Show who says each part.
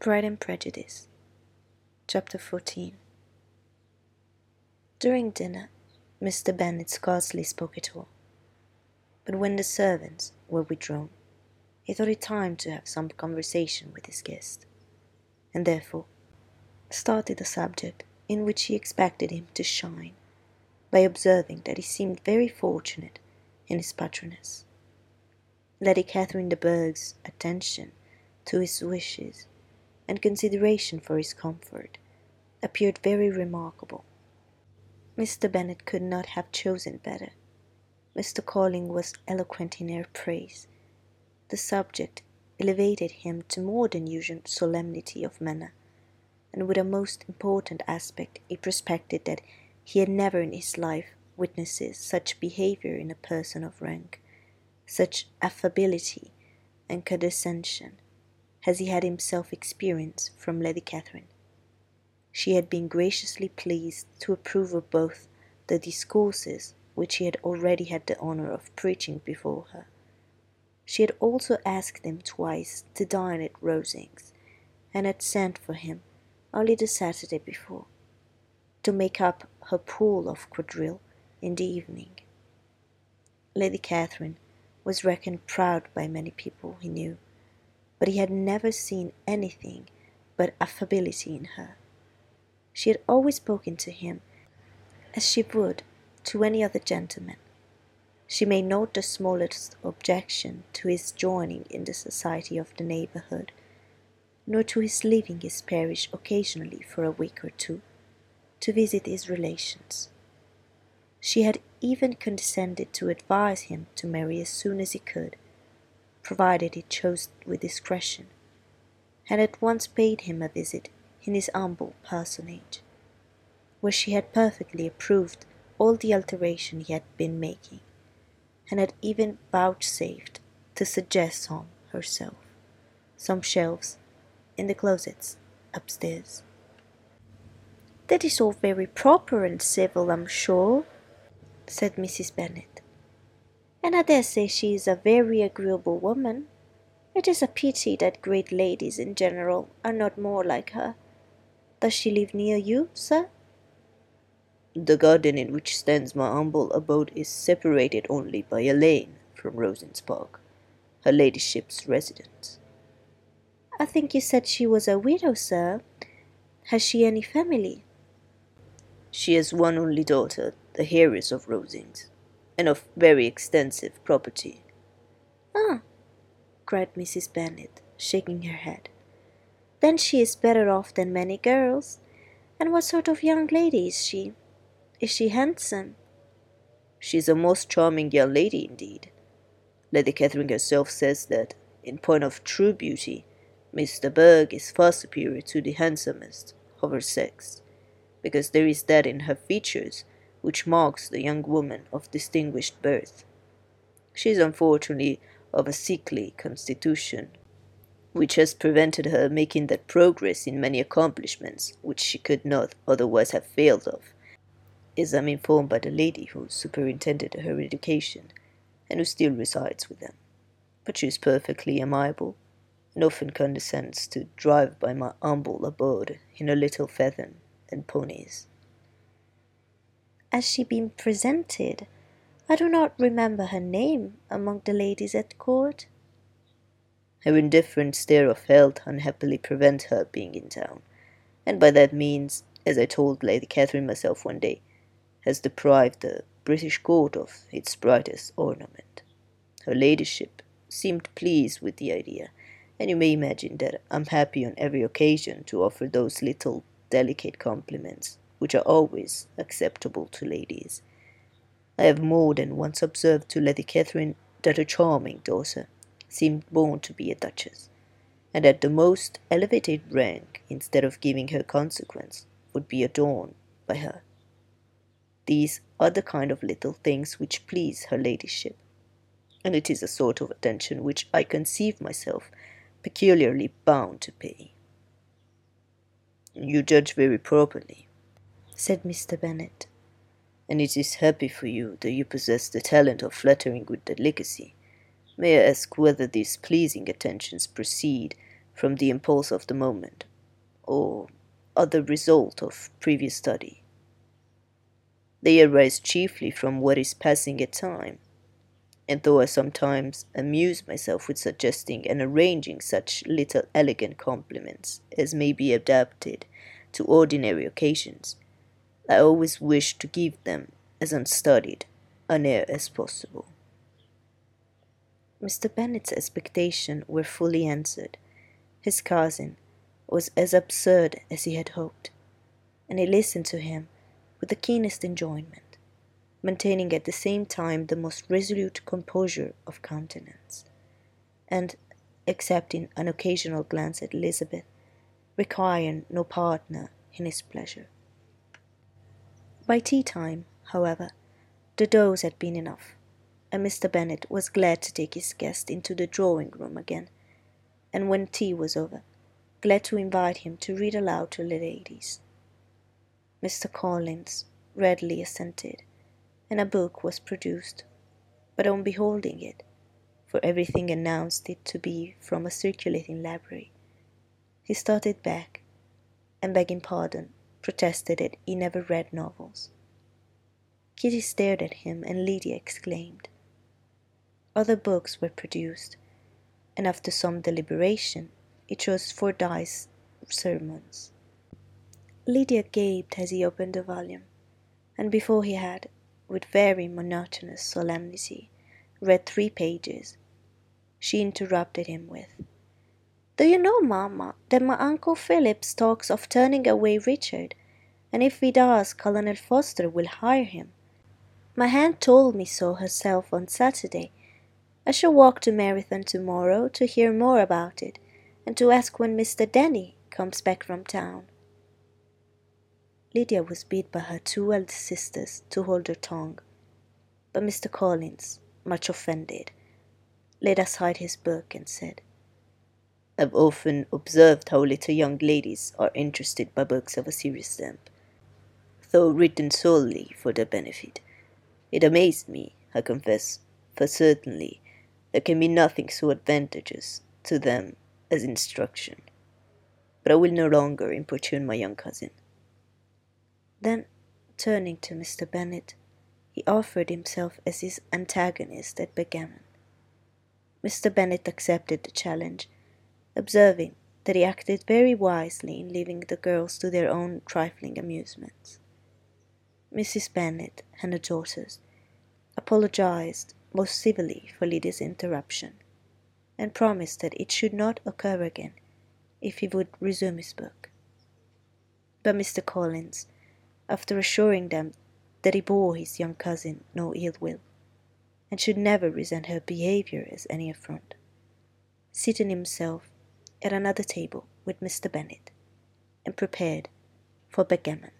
Speaker 1: Pride and Prejudice, Chapter 14 During dinner, Mr. Bennet scarcely spoke at all, but when the servants were withdrawn, he thought it time to have some conversation with his guest, and therefore started a subject in which he expected him to shine, by observing that he seemed very fortunate in his patroness. Lady Catherine de Bourgh's attention to his wishes and consideration for his comfort appeared very remarkable. Mr. Bennet could not have chosen better. Mr. Collins was eloquent in her praise. The subject elevated him to more than usual solemnity of manner, and with a most important aspect he prospected that he had never in his life witnessed such behaviour in a person of rank, such affability and condescension as he had himself experienced from Lady Catherine. She had been graciously pleased to approve of both the discourses which he had already had the honour of preaching before her. She had also asked him twice to dine at Rosings, and had sent for him only the Saturday before, to make up her pool of quadrille in the evening. Lady Catherine was reckoned proud by many people he knew, but he had never seen anything but affability in her. She had always spoken to him as she would to any other gentleman. She made not the smallest objection to his joining in the society of the neighbourhood, nor to his leaving his parish occasionally for a week or two, to visit his relations. She had even condescended to advise him to marry as soon as he could, provided he chose with discretion, had at once paid him a visit in his humble parsonage, where she had perfectly approved all the alteration he had been making, and had even vouchsafed to suggest some herself, some shelves in the closets upstairs.
Speaker 2: That is all very proper and civil, I'm sure, said Mrs. Bennet and I dare say she is a very agreeable woman. It is a pity that great ladies in general are not more like her. Does she live near you, sir?
Speaker 3: The garden in which stands my humble abode is separated only by a lane from Rosings Park, her ladyship's residence.
Speaker 2: I think you said she was a widow, sir. Has she any family?
Speaker 3: She has one only daughter, the heiress of Rosings and of very extensive property.
Speaker 2: Ah, cried Mrs. Bennet, shaking her head. Then she is better off than many girls. And what sort of young lady is she? Is she handsome?
Speaker 3: She is a most charming young lady indeed. Lady Catherine herself says that, in point of true beauty, de Bourgh is far superior to the handsomest of her sex, because there is that in her features which marks the young woman of distinguished birth. She is unfortunately of a sickly constitution, which has prevented her making that progress in many accomplishments which she could not otherwise have failed of, as I am informed by the lady who superintended her education, and who still resides with them. But she is perfectly amiable, and often condescends to drive by my humble abode in a little phaeton and ponies
Speaker 2: has she been presented? I do not remember her name among the ladies at court.
Speaker 3: Her indifferent stare of health unhappily prevent her being in town, and by that means, as I told Lady Catherine myself one day, has deprived the British court of its brightest ornament. Her ladyship seemed pleased with the idea, and you may imagine that I'm happy on every occasion to offer those little delicate compliments which are always acceptable to ladies. I have more than once observed to Lady Catherine that her charming daughter seemed born to be a duchess, and that the most elevated rank, instead of giving her consequence, would be adorned by her. These are the kind of little things which please her ladyship, and it is a sort of attention which I conceive myself peculiarly bound to pay. You judge very properly, said Mr. Bennet, and it is happy for you that you possess the talent of flattering with delicacy. May I ask whether these pleasing attentions proceed from the impulse of the moment, or are the result of previous study. They arise chiefly from what is passing at time, and though I sometimes amuse myself with suggesting and arranging such little elegant compliments as may be adapted to ordinary occasions, I always wish to give them as unstudied an air as possible.
Speaker 1: Mr. Bennet's expectations were fully answered. His cousin was as absurd as he had hoped, and he listened to him with the keenest enjoyment, maintaining at the same time the most resolute composure of countenance, and, excepting an occasional glance at Elizabeth, requiring no partner in his pleasure. By tea time, however, the dose had been enough, and Mr. Bennet was glad to take his guest into the drawing room again, and when tea was over, glad to invite him to read aloud to the ladies. Mr. Collins readily assented, and a book was produced, but on beholding it, for everything announced it to be from a circulating library, he started back, and begging pardon, protested that he never read novels. Kitty stared at him, and Lydia exclaimed. Other books were produced, and after some deliberation, he chose Fordyce's sermons. Lydia gaped as he opened the volume, and before he had, with very monotonous solemnity, read three pages, she interrupted him with, Do you know, mamma, that my Uncle Philip talks of turning away Richard, and if he does, Colonel Forster will hire him. My aunt told me so herself on Saturday. I shall walk to Meryton tomorrow to hear more about it, and to ask when Mr. Denny comes back from town. Lydia was bid by her two elder sisters to hold her tongue, but Mr. Collins, much offended, laid aside his book and said,
Speaker 3: I've often observed how little young ladies are interested by books of a serious stamp, though written solely for their benefit. It amazed me, I confess, for certainly there can be nothing so advantageous to them as instruction. But I will no longer importune my young cousin.
Speaker 1: Then, turning to Mr. Bennet, he offered himself as his antagonist at backgammon. Mr. Bennet accepted the challenge, observing that he acted very wisely in leaving the girls to their own trifling amusements. Mrs. Bennet and her daughters apologized most civilly for Lydia's interruption, and promised that it should not occur again if he would resume his book. But Mr. Collins, after assuring them that he bore his young cousin no ill will, and should never resent her behaviour as any affront, seated himself at another table with Mr. Bennet, and prepared for backgammon.